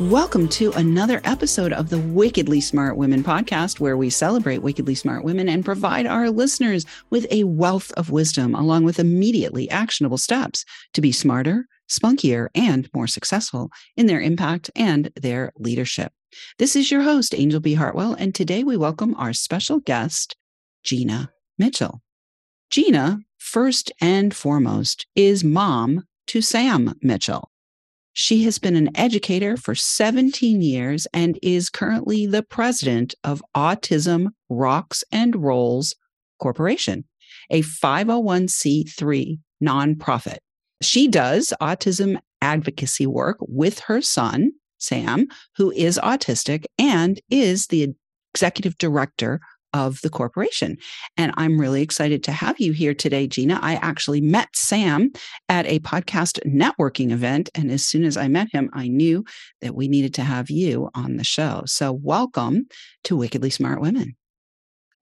Welcome to another episode of the Wickedly Smart Women podcast, where we celebrate wickedly smart women and provide our listeners with a wealth of wisdom, along with immediately actionable steps to be smarter, spunkier, and more successful in their impact and their leadership. This is your host, Anjel B. Hartwell, and today we welcome our special guest, Gina Mitchell. Gina, first and foremost, is mom to Sam Mitchell. She has been an educator for 17 years and is currently the president of Autism Rocks and Rolls Corporation, a 501c3 nonprofit. She does autism advocacy work with her son, Sam, who is autistic and is the executive director of the corporation. And I'm really excited to have you here today, Gina. I actually met Sam at a podcast networking event. And as soon as I met him, I knew that we needed to have you on the show. So, welcome to Wickedly Smart Women.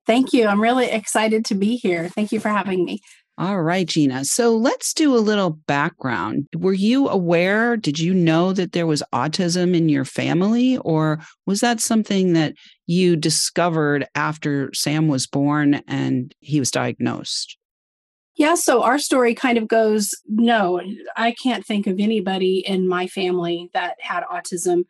Thank you. I'm really excited to be here. Thank you for having me. All right, Gina. So let's do a little background. Were you aware? Did you know that there was autism in your family, or was that something that you discovered after Sam was born and he was diagnosed? Yeah, so our story kind of goes no, I can't think of anybody in my family that had autism.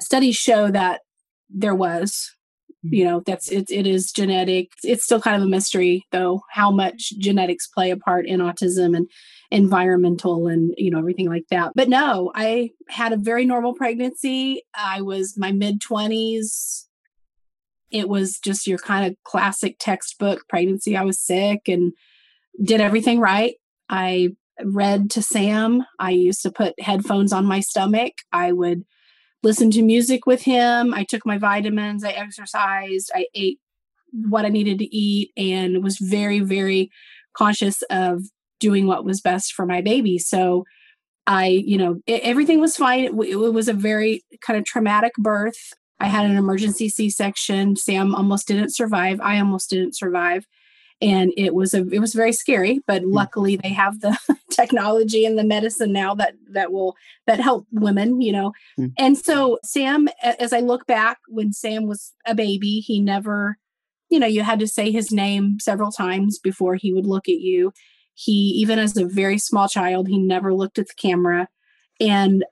Studies show that there was you mm-hmm. know that's it, it is genetic. It's still kind of a mystery though how much genetics play a part in autism and environmental and you know everything like that. But no i had a very normal pregnancy. I was my mid 20s it was just your kind of classic textbook pregnancy. I was sick and did everything right. I read to sam. I used to put headphones on my stomach. I would listened to music with him. I took my vitamins, I exercised, I ate what I needed to eat, and was very, very conscious of doing what was best for my baby. So I, you know, it, everything was fine. It, it was a very kind of traumatic birth. I had an emergency C section. Sam almost didn't survive. I almost didn't survive and it was a it was very scary but mm. luckily they have the technology and the medicine now that that will that help women you know mm. and so sam as i look back when sam was a baby he never you know you had to say his name several times before he would look at you he even as a very small child he never looked at the camera and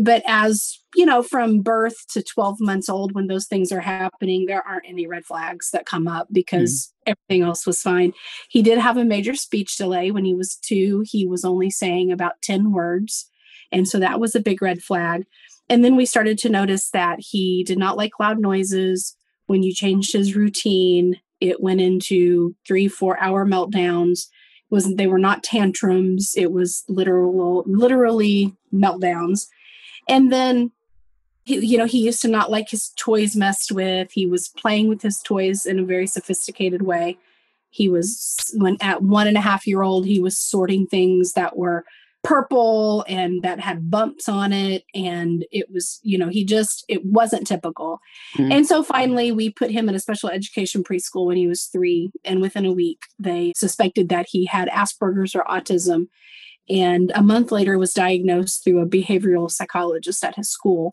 but as you know from birth to 12 months old when those things are happening there aren't any red flags that come up because mm. everything else was fine. He did have a major speech delay when he was 2 he was only saying about 10 words. And so that was a big red flag. And then we started to notice that he did not like loud noises. When you changed his routine it went into 3 4 hour meltdowns. It was they were not tantrums. It was literal literally meltdowns and then, he, you know, he used to not like his toys messed with. He was playing with his toys in a very sophisticated way. He was, when at one and a half year old, he was sorting things that were purple and that had bumps on it and it was you know he just it wasn't typical mm-hmm. and so finally we put him in a special education preschool when he was 3 and within a week they suspected that he had asperger's or autism and a month later was diagnosed through a behavioral psychologist at his school.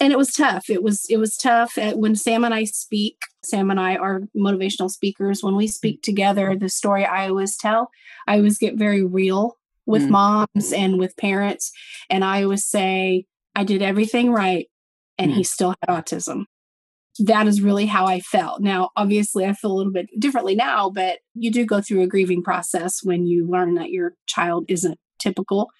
And it was tough. It was it was tough when sam and i speak sam and i are motivational speakers. When we speak together the story i always tell i always get very real with mm. moms and with parents. And i always say i did everything right and mm. he still had autism that is really how I felt. Now, obviously, I feel a little bit differently now, but you do go through a grieving process when you learn that your child isn't typical.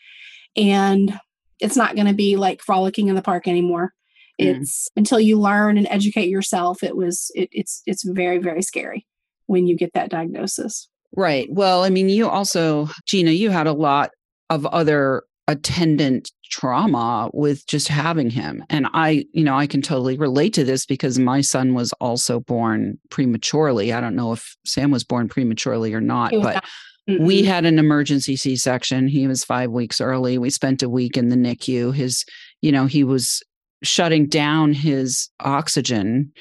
And it's not going to be like frolicking in the park anymore. Mm. It's until you learn and educate yourself. It was it, it's it's very very scary when you get that diagnosis. Right. Well, I mean, you also, Gina, you had a lot of other attendant trauma with just having him. And I, you know, I can totally relate to this because my son was also born prematurely. I don't know if Sam was born prematurely or not, but. Mm-hmm. we had an emergency C section. He was five weeks early. We spent a week in the NICU. His, you know, he was shutting down his oxygen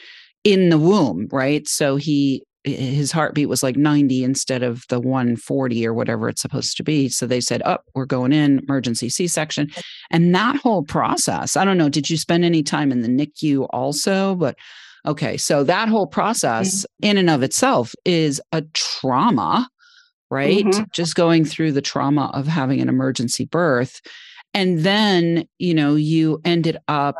in the womb, right? So he his heartbeat was like 90 instead of the 140 or whatever it's supposed to be. So they said, "Up, oh, we're going in emergency C-section." And that whole process, I don't know, did you spend any time in the NICU also? But okay, so that whole process mm-hmm. in and of itself is a trauma, right? Mm-hmm. Just going through the trauma of having an emergency birth. And then, you know, you ended up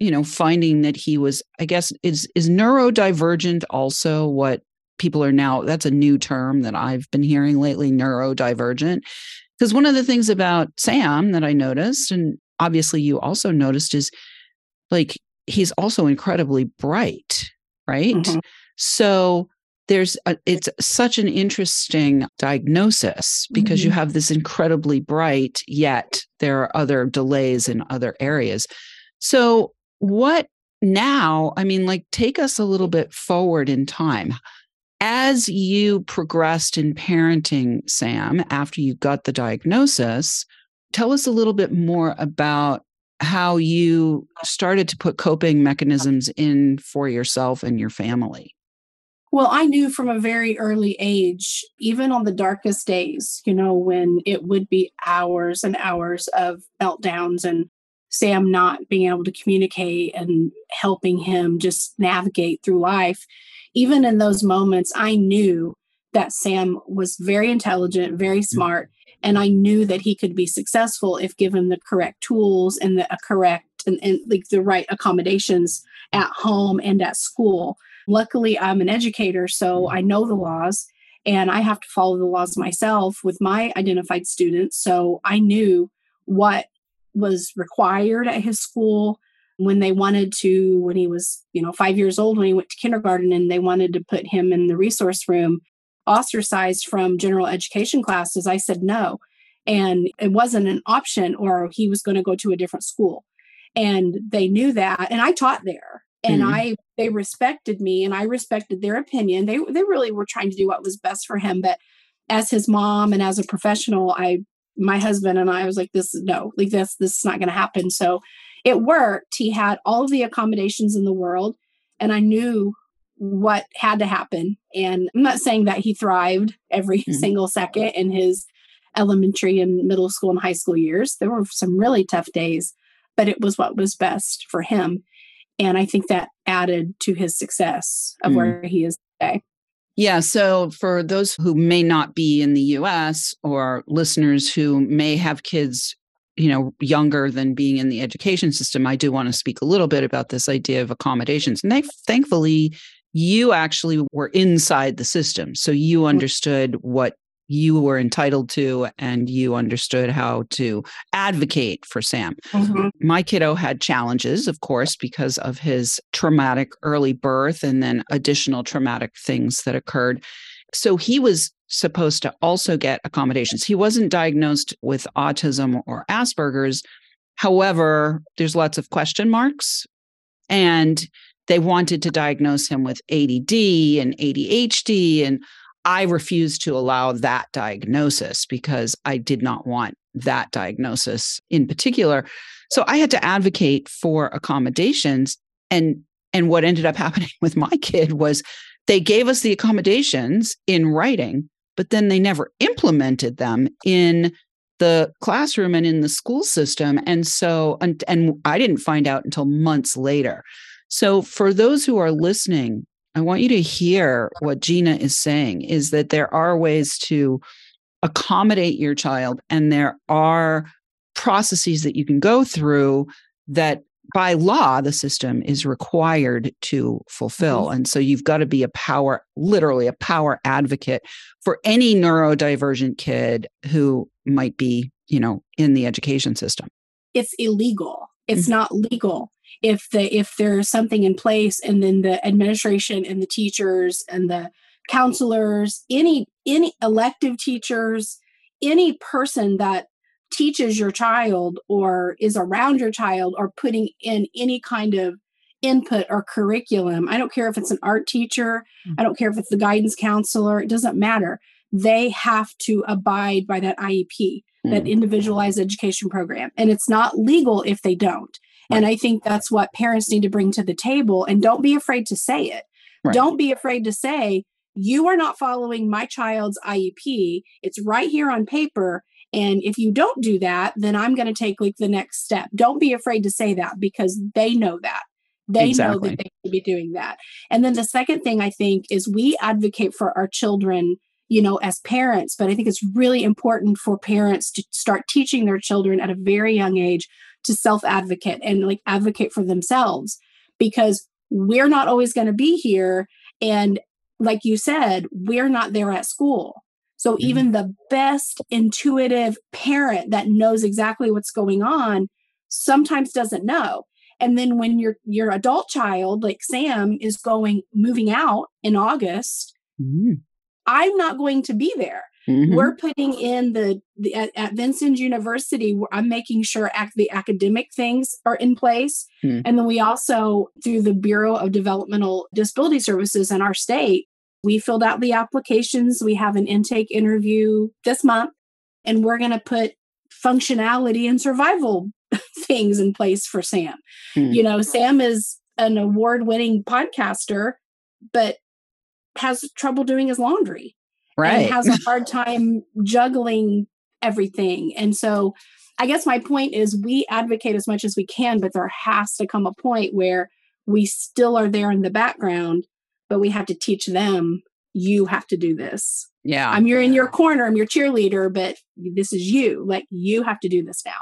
you know finding that he was i guess is is neurodivergent also what people are now that's a new term that I've been hearing lately neurodivergent because one of the things about Sam that I noticed and obviously you also noticed is like he's also incredibly bright right mm-hmm. so there's a, it's such an interesting diagnosis because mm-hmm. you have this incredibly bright yet there are other delays in other areas so what now i mean like take us a little bit forward in time as you progressed in parenting, Sam, after you got the diagnosis, tell us a little bit more about how you started to put coping mechanisms in for yourself and your family. Well, I knew from a very early age, even on the darkest days, you know, when it would be hours and hours of meltdowns and Sam not being able to communicate and helping him just navigate through life, even in those moments, I knew that Sam was very intelligent, very mm-hmm. smart, and I knew that he could be successful if given the correct tools and the correct and, and like the right accommodations at home and at school. Luckily, I'm an educator, so mm-hmm. I know the laws and I have to follow the laws myself with my identified students. So I knew what was required at his school when they wanted to when he was you know five years old when he went to kindergarten and they wanted to put him in the resource room ostracized from general education classes i said no. And it wasn't an option or he was going to go to a different school. And they knew that and i taught there. And mm-hmm. i they respected me and i respected their opinion. They they really were trying to do what was best for him but as his mom and as a professional i my husband and i was like this no like this this is not going to happen. So it worked. He had all of the accommodations in the world, and I knew what had to happen. And I'm not saying that he thrived every mm-hmm. single second in his elementary and middle school and high school years. There were some really tough days, but it was what was best for him. And I think that added to his success of mm. where he is today. Yeah. So, for those who may not be in the US or listeners who may have kids you know younger than being in the education system i do want to speak a little bit about this idea of accommodations and they thankfully you actually were inside the system so you mm-hmm. understood what you were entitled to and you understood how to advocate for Sam. Mm-hmm. My kiddo had challenges, of course, because of his traumatic early birth and then additional traumatic things that occurred. So he was supposed to also get accommodations. He wasn't diagnosed with autism or Asperger's. However, there's lots of question marks. And they wanted to diagnose him with ADD and ADHD. And I refused to allow that diagnosis because I did not want that diagnosis in particular. So I had to advocate for accommodations. And and what ended up happening with my kid was they gave us the accommodations in writing, but then they never implemented them in the classroom and in the school system. And so, and, and I didn't find out until months later. So, for those who are listening, I want you to hear what Gina is saying is that there are ways to accommodate your child, and there are processes that you can go through that by law the system is required to fulfill mm-hmm. and so you've got to be a power literally a power advocate for any neurodivergent kid who might be you know in the education system it's illegal it's mm-hmm. not legal if the if there's something in place and then the administration and the teachers and the counselors any any elective teachers any person that teaches your child or is around your child or putting in any kind of input or curriculum. I don't care if it's an art teacher, mm. I don't care if it's the guidance counselor, it doesn't matter. They have to abide by that IEP, mm. that individualized education program. And it's not legal if they don't. And I think that's what parents need to bring to the table. And don't be afraid to say it. Right. Don't be afraid to say, you are not following my child's IEP. It's right here on paper. And if you don't do that, then I'm going to take like the next step. Don't be afraid to say that because they know that. They exactly. know that they should be doing that. And then the second thing I think is we advocate for our children, you know, as parents, but I think it's really important for parents to start teaching their children at a very young age to self advocate and like advocate for themselves because we're not always going to be here. And like you said, we're not there at school. So mm-hmm. even the best intuitive parent that knows exactly what's going on sometimes doesn't know. And then when your your adult child, like Sam, is going moving out in August, mm-hmm. I'm not going to be there. Mm-hmm. We're putting in the, the at, at, Vincennes University. I'm making sure ac- the academic things are in place, mm-hmm. and then we also through the Bureau of Developmental Disability Services in our state, we filled out the applications. We have an intake interview this month, and we're going to put functionality and survival things in place for Sam. Hmm. You know, Sam is an award winning podcaster, but has trouble doing his laundry. Right. And has a hard time juggling everything. And so I guess my point is we advocate as much as we can, but there has to come a point where we still are there in the background, but we have to teach them you have to do this. Yeah. I'm you're in your corner, I'm your cheerleader, but this is you. Like you have to do this now.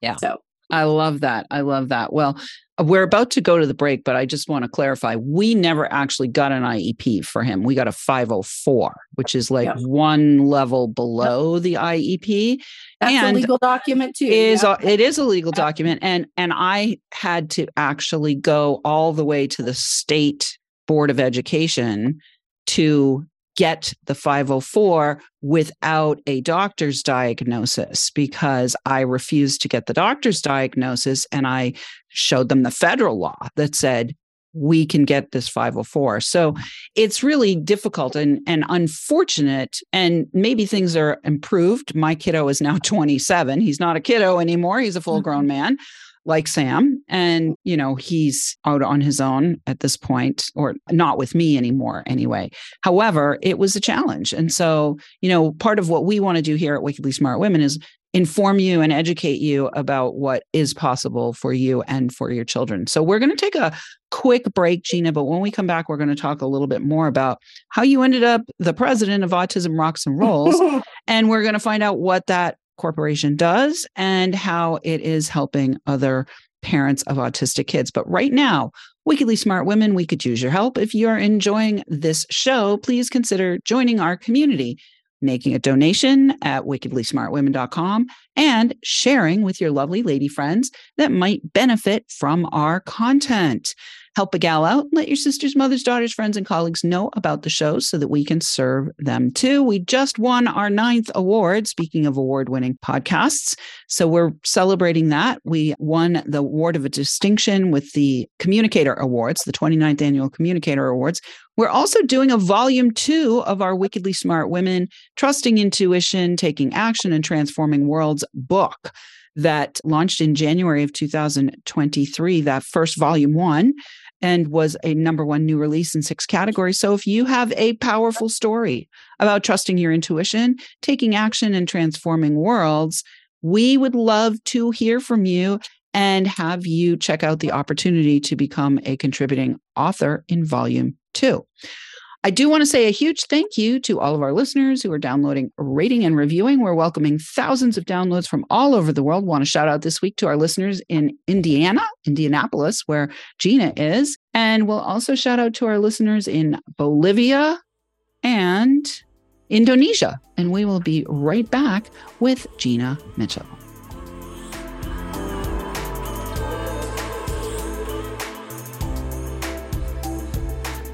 Yeah. So I love that. I love that. Well, we're about to go to the break, but I just want to clarify we never actually got an IEP for him. We got a 504, which is like one level below yep. the IEP. That's and a legal document too. Is yep. a, it is a legal document and and I had to actually go all the way to the state board of education to get the 504 without a doctor's diagnosis because I refused to get the doctor's diagnosis and I showed them the federal law that said we can get this 504. So it's really difficult and, and unfortunate. And maybe things are improved. My kiddo is now 27. He's not a kiddo anymore. He's a full grown mm-hmm. man like Sam. And, you know, he's out on his own at this point, or not with me anymore anyway. However, it was a challenge. And so, you know, part of what we want to do here at Wickedly Smart Women is inform you and educate you about what is possible for you and for your children. So we're going to take a quick break, Gina, but when we come back, we're going to talk a little bit more about how you ended up the president of Autism Rocks and Rolls. and we're going to find out what that Corporation does and how it is helping other parents of autistic kids. But right now, Wickedly Smart Women, we could use your help. If you are enjoying this show, please consider joining our community, making a donation at wickedlysmartwomen.com and sharing with your lovely lady friends that might benefit from our content. Help a gal out. Let your sisters, mothers, daughters, friends, and colleagues know about the show so that we can serve them too. We just won our ninth award, speaking of award winning podcasts. So we're celebrating that. We won the award of a distinction with the Communicator Awards, the 29th Annual Communicator Awards. We're also doing a volume two of our Wickedly Smart Women, Trusting Intuition, Taking Action, and Transforming Worlds book that launched in January of 2023, that first volume one and was a number one new release in six categories. So if you have a powerful story about trusting your intuition, taking action, and transforming worlds, we would love to hear from you and have you check out the opportunity to become a contributing author in volume two. I do want to say a huge thank you to all of our listeners who are downloading, rating, and reviewing. We're welcoming thousands of downloads from all over the world. Want to shout out this week to our listeners in Indiana, Indianapolis, where Gina is. And we'll also shout out to our listeners in Bolivia and Indonesia. And we will be right back with Gina Mitchell.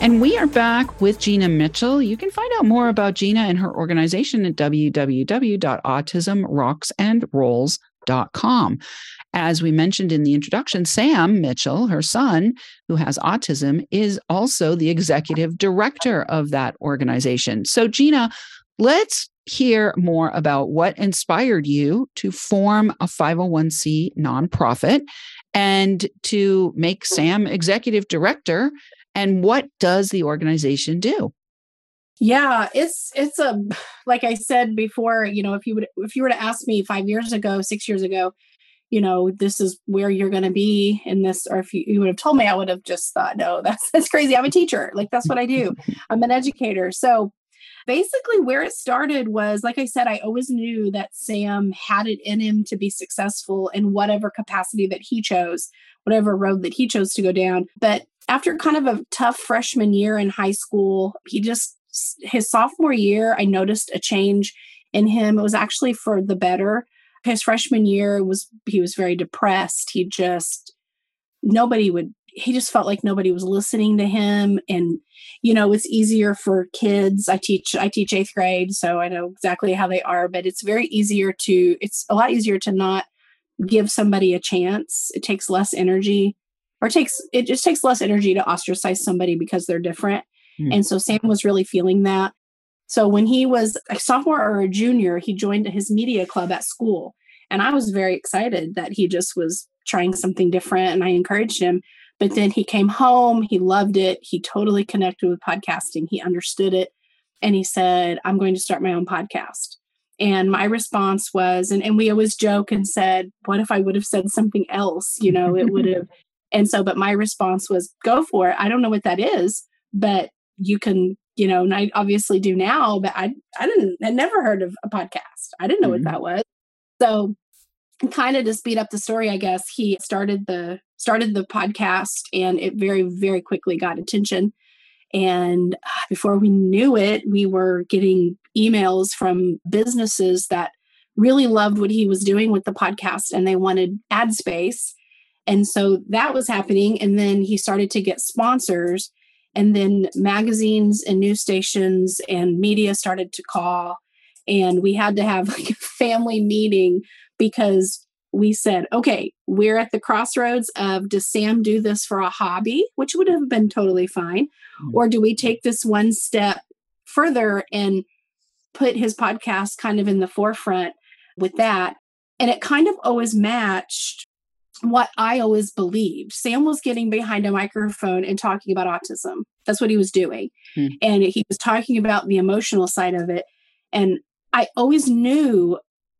And we are back with Gina Mitchell. You can find out more about Gina and her organization at www.autismrocksandrolls.com. As we mentioned in the introduction, Sam Mitchell, her son, who has autism, is also the executive director of that organization. So, Gina, let's hear more about what inspired you to form a 501c nonprofit and to make Sam executive director and what does the organization do? Yeah, it's it's a like I said before, you know, if you would if you were to ask me 5 years ago, 6 years ago, you know, this is where you're going to be in this or if you, you would have told me I would have just thought, no, that's that's crazy. I'm a teacher. Like that's what I do. I'm an educator. So basically where it started was like I said, I always knew that Sam had it in him to be successful in whatever capacity that he chose, whatever road that he chose to go down. But after kind of a tough freshman year in high school, he just, his sophomore year, I noticed a change in him. It was actually for the better. His freshman year was, he was very depressed. He just, nobody would, he just felt like nobody was listening to him. And, you know, it's easier for kids. I teach, I teach eighth grade, so I know exactly how they are, but it's very easier to, it's a lot easier to not give somebody a chance. It takes less energy or takes it just takes less energy to ostracize somebody because they're different. Mm. And so Sam was really feeling that. So when he was a sophomore or a junior, he joined his media club at school. And I was very excited that he just was trying something different and I encouraged him. But then he came home, he loved it, he totally connected with podcasting, he understood it. And he said, I'm going to start my own podcast. And my response was, and, and we always joke and said, what if I would have said something else? You know, it would have and so, but my response was, go for it. I don't know what that is, but you can, you know, and I obviously do now, but I, I didn't, I never heard of a podcast. I didn't know mm-hmm. what that was. So kind of to speed up the story, I guess he started the, started the podcast and it very, very quickly got attention. And uh, before we knew it, we were getting emails from businesses that really loved what he was doing with the podcast and they wanted ad space and so that was happening. And then he started to get sponsors. And then magazines and news stations and media started to call. And we had to have like a family meeting because we said, okay, we're at the crossroads of does Sam do this for a hobby, which would have been totally fine? Mm-hmm. Or do we take this one step further and put his podcast kind of in the forefront with that? And it kind of always matched what I always believed. Sam was getting behind a microphone and talking about autism. That's what he was doing. Hmm. And he was talking about the emotional side of it. And I always knew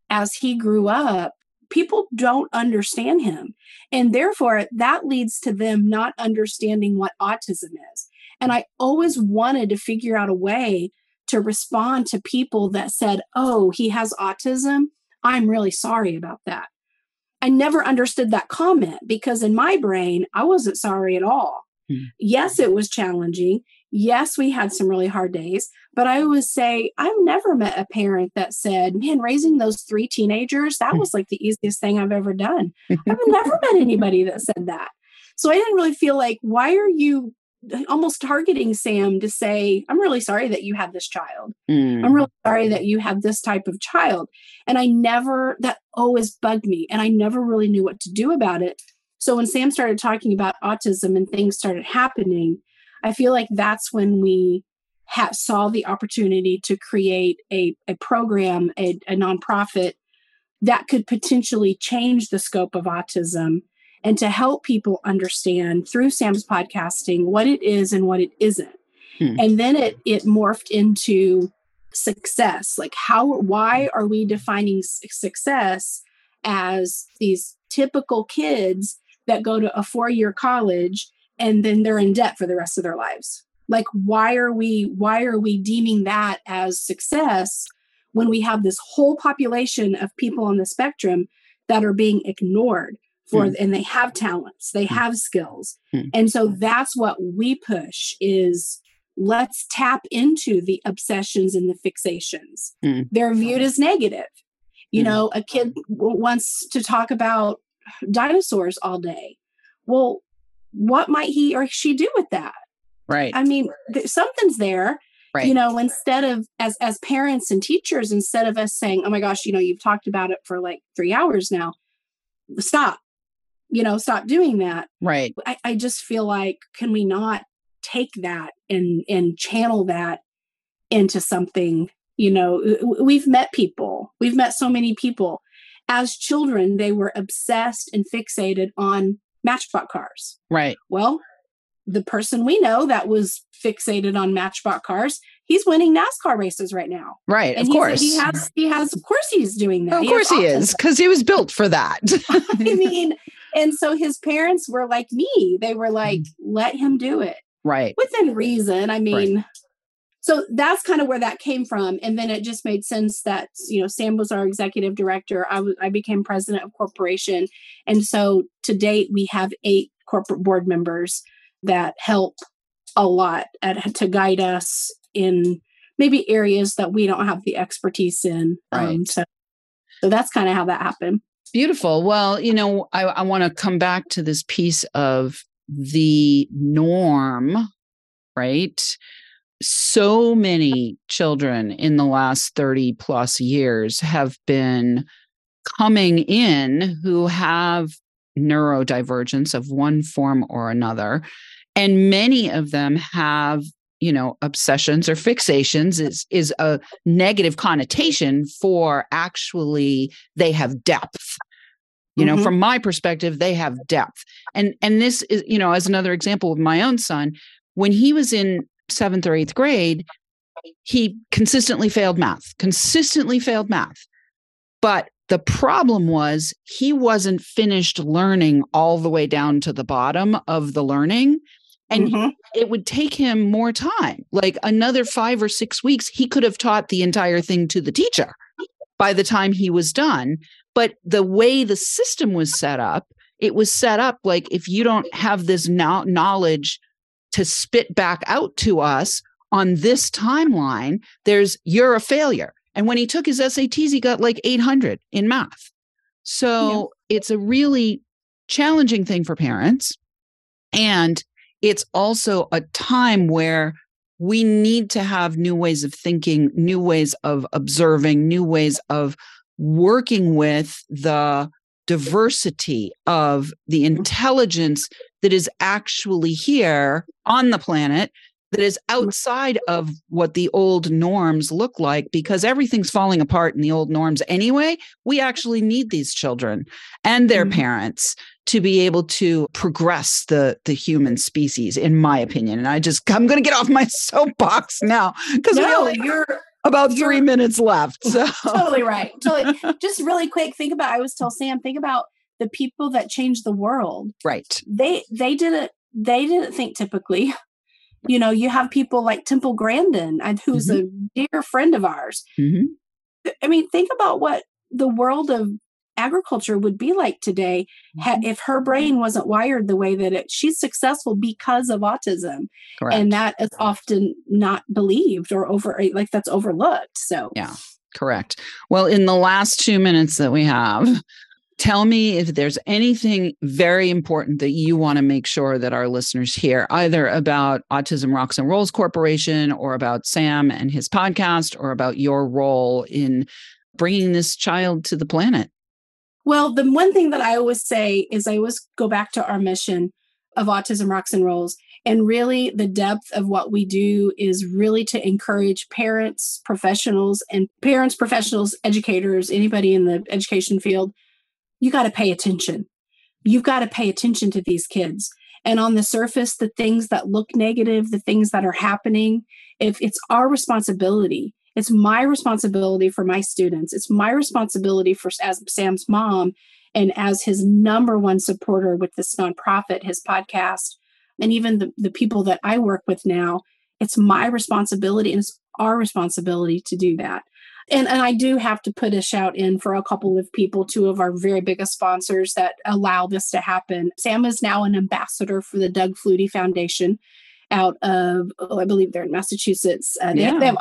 as he grew up, people don't understand him. And therefore, that leads to them not understanding what autism is. And I always wanted to figure out a way to respond to people that said, Oh, he has autism. I'm really sorry about that. I never understood that comment because in my brain, I wasn't sorry at all. Hmm. Yes, it was challenging. Yes, we had some really hard days, but I always say, I've never met a parent that said, Man, raising those three teenagers, that hmm. was like the easiest thing I've ever done. I've never met anybody that said that. So I didn't really feel like, why are you almost targeting Sam to say, I'm really sorry that you had this child. Mm. I'm really sorry that you had this type of child. And I never, that always bugged me. And I never really knew what to do about it. So when Sam started talking about autism and things started happening, I feel like that's when we ha- saw the opportunity to create a, a program, a, a nonprofit that could potentially change the scope of autism and to help people understand through Sam's podcasting what it is and what it isn't. Hmm. And then it it morphed into success. Like how why are we defining success as these typical kids that go to a four-year college and then they're in debt for the rest of their lives? Like why are we why are we deeming that as success when we have this whole population of people on the spectrum that are being ignored? For mm. and they have talents they mm. have skills mm. and so that's what we push is let's tap into the obsessions and the fixations hmm. they're viewed as negative you hmm. know a kid wants to talk about dinosaurs all day well what might he or she do with that right i mean th- something's there Right. you know instead of as as parents and teachers instead of us saying oh my gosh you know you've talked about it for like three hours now stop you know, stop doing that. Right. I, I just feel like, can we not take that and and channel that into something? You know, we've met people, we've met so many people. As children, they were obsessed and fixated on matchbox cars. Right. Well, the person we know that was fixated on matchbox cars he's winning nascar races right now right and of course he has he has of course he's doing that of course he, he is because he was built for that i mean and so his parents were like me. They were like, mm-hmm. let him do it. Right. Within reason. I mean, right. so that's kind of where that came from. And then it just made sense that, you know, Sam was our executive director. I was I became president of corporation. And so to date, we have eight corporate board members that help a lot at, to guide us in maybe areas that we don't have the expertise in. Um, right. Um, so, so that's kind of how that happened. Beautiful. Well, you know, I, I want to come back to this piece of the norm, right? So many children in the last 30 plus years have been coming in who have neurodivergence of one form or another. And many of them have you know obsessions or fixations is is a negative connotation for actually they have depth you know mm-hmm. from my perspective they have depth and and this is you know as another example of my own son when he was in 7th or 8th grade he consistently failed math consistently failed math but the problem was he wasn't finished learning all the way down to the bottom of the learning and mm-hmm. it would take him more time like another five or six weeks he could have taught the entire thing to the teacher by the time he was done but the way the system was set up it was set up like if you don't have this no- knowledge to spit back out to us on this timeline there's you're a failure. And when he took his SATs he got like 800 in math. So yeah. it's a really challenging thing for parents. And it's also a time where we need to have new ways of thinking, new ways of observing, new ways of working with the diversity of the mm-hmm. intelligence that is actually here on the planet that is outside of what the old norms look like because everything's falling apart in the old norms anyway. We actually need these children and their mm-hmm. parents to be able to progress the the human species in my opinion and i just i'm going to get off my soapbox now because no, you're about 3 you're, minutes left so. Totally right totally. Just really quick think about i always tell sam think about the people that changed the world. Right. They they didn't they didn't think typically you know you have people like temple grandin who's mm-hmm. a dear friend of ours. Mm-hmm. i mean think about what the world of agriculture would be like today mm-hmm. if her brain wasn't wired the way that it she's successful because of autism Correct. and that is often not believed or over like that's overlooked so yeah correct well in the last 2 minutes that we have tell me if there's anything very important that you want to make sure that our listeners hear either about autism rocks and rolls corporation or about sam and his podcast or about your role in bringing this child to the planet well, the one thing that I always say is I always go back to our mission of Autism Rocks and Rolls. And really, the depth of what we do is really to encourage parents, professionals, and parents, professionals, educators, anybody in the education field. You got to pay attention you've got to pay attention to these kids. And on the surface, the things that look negative, the things that are happening, if it's our responsibility, it's my responsibility for my students. It's my responsibility for as Sam's mom and as his number one supporter with this nonprofit, his podcast, and even the, the people that I work with now. It's my responsibility and it's our responsibility to do that. And, and I do have to put a shout in for a couple of people, two of our very biggest sponsors that allow this to happen. Sam is now an ambassador for the Doug Flutie Foundation out of, oh, I believe they're in Massachusetts. Uh, they, yeah. they have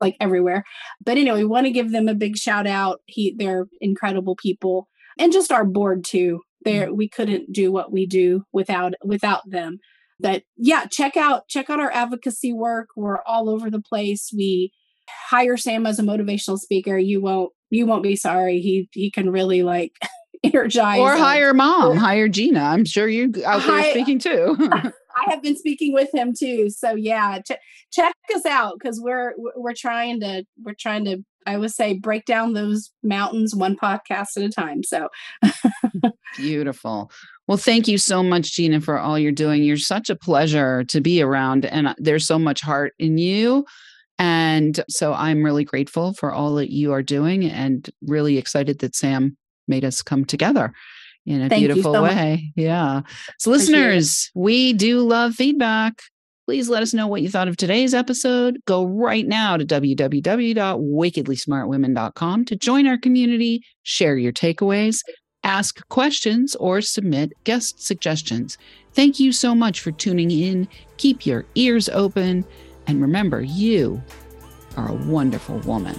like everywhere. But anyway, we want to give them a big shout out. He, they're incredible people, and just our board too. There, mm-hmm. we couldn't do what we do without without them. But yeah, check out check out our advocacy work. We're all over the place. We hire Sam as a motivational speaker. You won't you won't be sorry. He he can really like energize. Or hire mom, hire Gina. I'm sure you out there hi, speaking too. I have been speaking with him too. So yeah, ch- check us out because we're we're trying to we're trying to I would say break down those mountains one podcast at a time. So beautiful. Well, thank you so much, Gina, for all you're doing. You're such a pleasure to be around, and there's so much heart in you. And so I'm really grateful for all that you are doing and really excited that Sam made us come together in a Thank beautiful so way. Much. Yeah. So, listeners, we do love feedback. Please let us know what you thought of today's episode. Go right now to www.wickedlysmartwomen.com to join our community, share your takeaways, ask questions, or submit guest suggestions. Thank you so much for tuning in. Keep your ears open. And remember, you are a wonderful woman.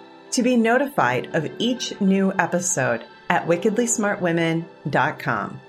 to be notified of each new episode at wickedlysmartwomen.com.